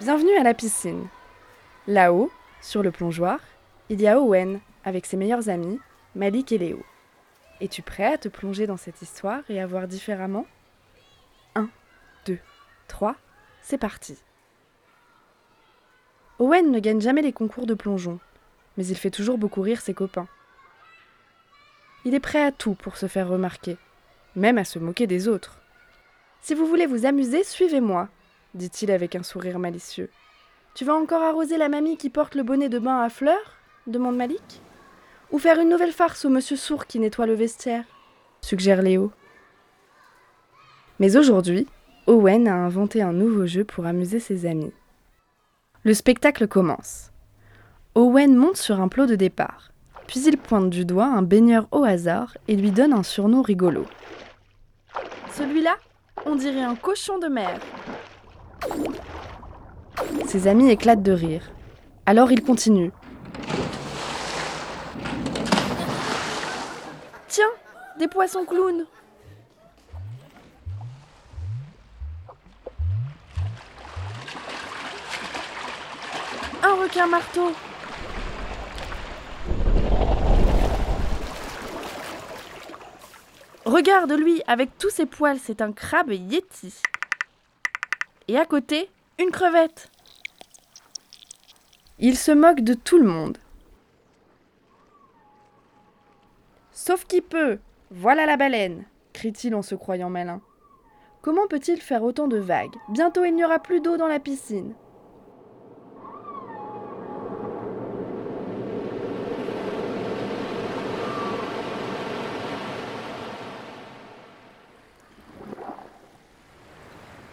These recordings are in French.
Bienvenue à la piscine. Là-haut, sur le plongeoir, il y a Owen avec ses meilleurs amis, Malik et Léo. Es-tu prêt à te plonger dans cette histoire et à voir différemment? 1, 2, 3, c'est parti. Owen ne gagne jamais les concours de plongeon, mais il fait toujours beaucoup rire ses copains. Il est prêt à tout pour se faire remarquer, même à se moquer des autres. Si vous voulez vous amuser, suivez-moi, dit-il avec un sourire malicieux. Tu vas encore arroser la mamie qui porte le bonnet de bain à fleurs demande Malik. Ou faire une nouvelle farce au monsieur sourd qui nettoie le vestiaire suggère Léo. Mais aujourd'hui, Owen a inventé un nouveau jeu pour amuser ses amis. Le spectacle commence. Owen monte sur un plot de départ, puis il pointe du doigt un baigneur au hasard et lui donne un surnom rigolo. Celui-là, on dirait un cochon de mer. Ses amis éclatent de rire. Alors il continue. Tiens, des poissons clowns. Un requin marteau. Regarde lui, avec tous ses poils, c'est un crabe yeti. Et à côté, une crevette. Il se moque de tout le monde. Sauf qui peut. Voilà la baleine, crie-t-il en se croyant malin. Comment peut-il faire autant de vagues? Bientôt il n'y aura plus d'eau dans la piscine.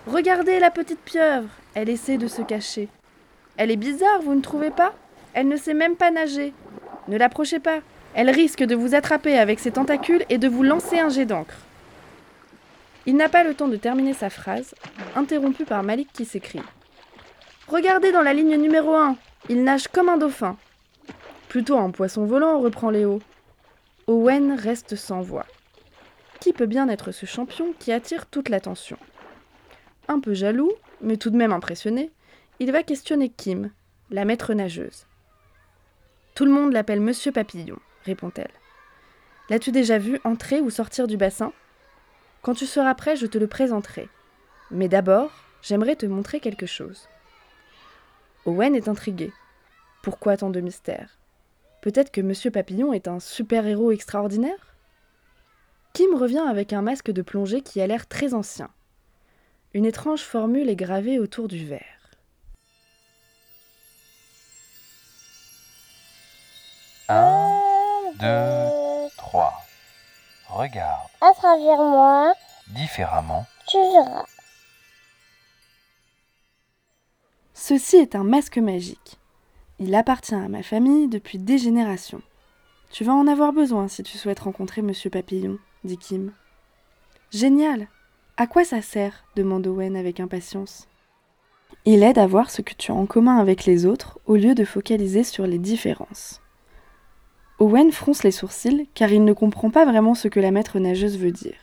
Regardez la petite pieuvre, elle essaie de se cacher. Elle est bizarre, vous ne trouvez pas? Elle ne sait même pas nager. Ne l'approchez pas, elle risque de vous attraper avec ses tentacules et de vous lancer un jet d'encre. Il n'a pas le temps de terminer sa phrase, interrompu par Malik qui s'écrie. Regardez dans la ligne numéro 1, il nage comme un dauphin. Plutôt un poisson volant, reprend Léo. Owen reste sans voix. Qui peut bien être ce champion qui attire toute l'attention? Un peu jaloux, mais tout de même impressionné, il va questionner Kim, la maître nageuse. Tout le monde l'appelle Monsieur Papillon, répond-elle. L'as-tu déjà vu entrer ou sortir du bassin? Quand tu seras prêt, je te le présenterai. Mais d'abord, j'aimerais te montrer quelque chose. Owen est intrigué. Pourquoi tant de mystère Peut-être que Monsieur Papillon est un super-héros extraordinaire? Kim revient avec un masque de plongée qui a l'air très ancien. Une étrange formule est gravée autour du verre. 1, 2, 3. Regarde. À travers moi, Différemment. tu verras. Ceci est un masque magique. Il appartient à ma famille depuis des générations. Tu vas en avoir besoin si tu souhaites rencontrer Monsieur Papillon, dit Kim. Génial À quoi ça sert demande Owen avec impatience. Il aide à voir ce que tu as en commun avec les autres au lieu de focaliser sur les différences. Owen fronce les sourcils car il ne comprend pas vraiment ce que la maître nageuse veut dire.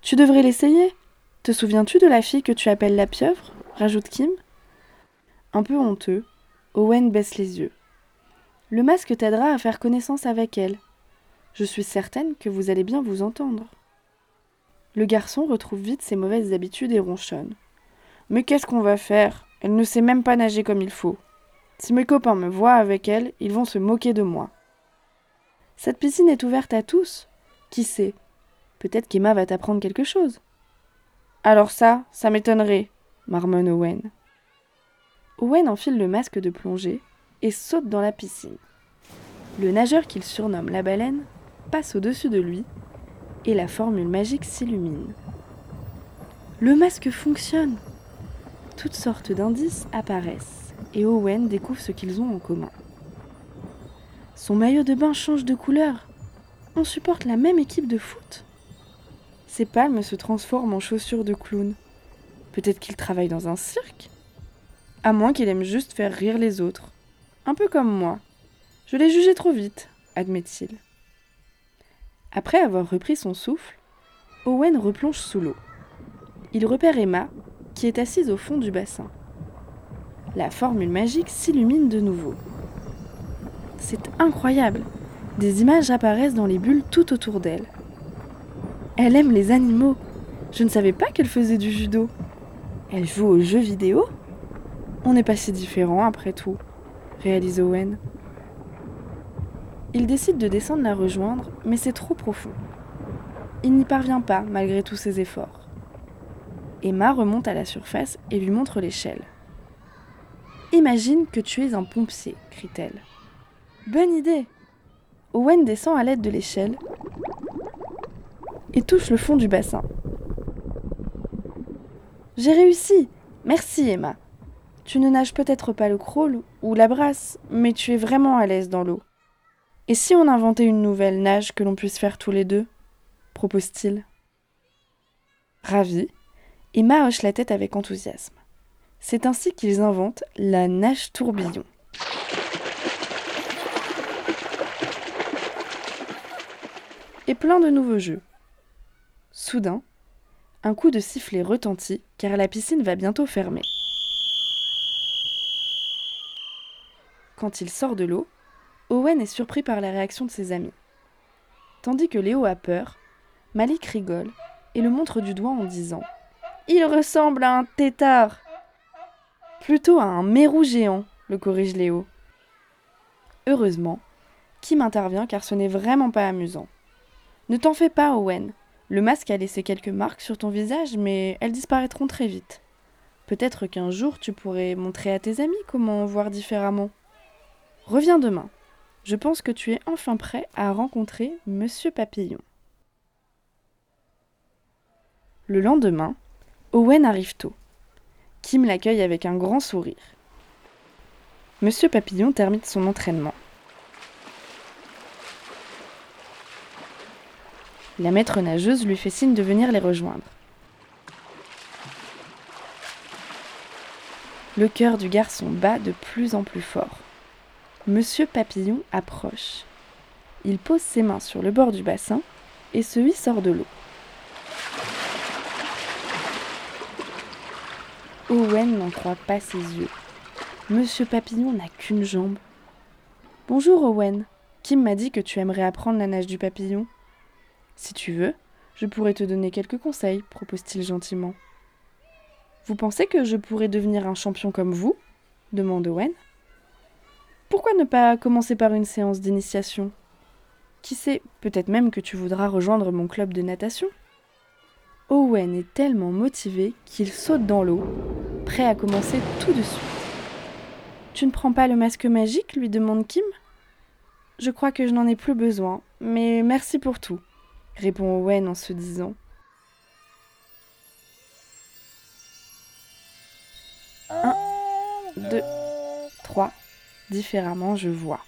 Tu devrais l'essayer. Te souviens-tu de la fille que tu appelles la pieuvre? rajoute Kim. Un peu honteux, Owen baisse les yeux. Le masque t'aidera à faire connaissance avec elle. Je suis certaine que vous allez bien vous entendre. Le garçon retrouve vite ses mauvaises habitudes et ronchonne. Mais qu'est-ce qu'on va faire? Elle ne sait même pas nager comme il faut. Si mes copains me voient avec elle, ils vont se moquer de moi. Cette piscine est ouverte à tous. Qui sait? Peut-être qu'Emma va t'apprendre quelque chose. Alors ça, ça m'étonnerait, marmonne Owen. Owen enfile le masque de plongée et saute dans la piscine. Le nageur qu'il surnomme la baleine passe au-dessus de lui et la formule magique s'illumine. Le masque fonctionne. Toutes sortes d'indices apparaissent et Owen découvre ce qu'ils ont en commun. Son maillot de bain change de couleur. On supporte la même équipe de foot. Ses palmes se transforment en chaussures de clown. Peut-être qu'il travaille dans un cirque À moins qu'il aime juste faire rire les autres. Un peu comme moi. Je l'ai jugé trop vite, admet-il. Après avoir repris son souffle, Owen replonge sous l'eau. Il repère Emma, qui est assise au fond du bassin. la formule magique s'illumine de nouveau. C'est incroyable. Des images apparaissent dans les bulles tout autour d'elle. Elle aime les animaux. Je ne savais pas qu'elle faisait du judo. Elle joue aux jeux vidéo On n'est pas si différents après tout, réalise Owen. Il décide de descendre la rejoindre, mais c'est trop profond. Il n'y parvient pas malgré tous ses efforts. Emma remonte à la surface et lui montre l'échelle. Imagine que tu es un pompier, crie-t-elle. Bonne idée Owen descend à l'aide de l'échelle et touche le fond du bassin. J'ai réussi Merci Emma. Tu ne nages peut-être pas le crawl ou la brasse, mais tu es vraiment à l'aise dans l'eau. Et si on inventait une nouvelle nage que l'on puisse faire tous les deux? propose-t-il. Ravi, Emma hoche la tête avec enthousiasme. C'est ainsi qu'ils inventent la nage tourbillon. Et plein de nouveaux jeux. Soudain, un coup de sifflet retentit car la piscine va bientôt fermer. Quand il sort de l'eau, Owen est surpris par la réaction de ses amis. Tandis que Léo a peur, Malik rigole et le montre du doigt en disant Il ressemble à un tétard Plutôt à un mérou géant, le corrige Léo. Heureusement, Kim intervient car ce n'est vraiment pas amusant. Ne t'en fais pas, Owen. Le masque a laissé quelques marques sur ton visage, mais elles disparaîtront très vite. Peut-être qu'un jour tu pourrais montrer à tes amis comment voir différemment. Reviens demain. Je pense que tu es enfin prêt à rencontrer Monsieur Papillon. Le lendemain, Owen arrive tôt. Kim l'accueille avec un grand sourire. Monsieur Papillon termine son entraînement. La maître nageuse lui fait signe de venir les rejoindre. Le cœur du garçon bat de plus en plus fort. Monsieur Papillon approche. Il pose ses mains sur le bord du bassin et celui sort de l'eau. Owen n'en croit pas ses yeux. Monsieur Papillon n'a qu'une jambe. Bonjour Owen. Kim m'a dit que tu aimerais apprendre la nage du papillon. Si tu veux, je pourrais te donner quelques conseils, propose-t-il gentiment. Vous pensez que je pourrais devenir un champion comme vous demande Owen. Pourquoi ne pas commencer par une séance d'initiation? Qui sait, peut-être même que tu voudras rejoindre mon club de natation Owen est tellement motivé qu'il saute dans l'eau, prêt à commencer tout de suite. Tu ne prends pas le masque magique? lui demande Kim. Je crois que je n'en ai plus besoin, mais merci pour tout, répond Owen en se disant. Un, deux, trois, différemment je vois.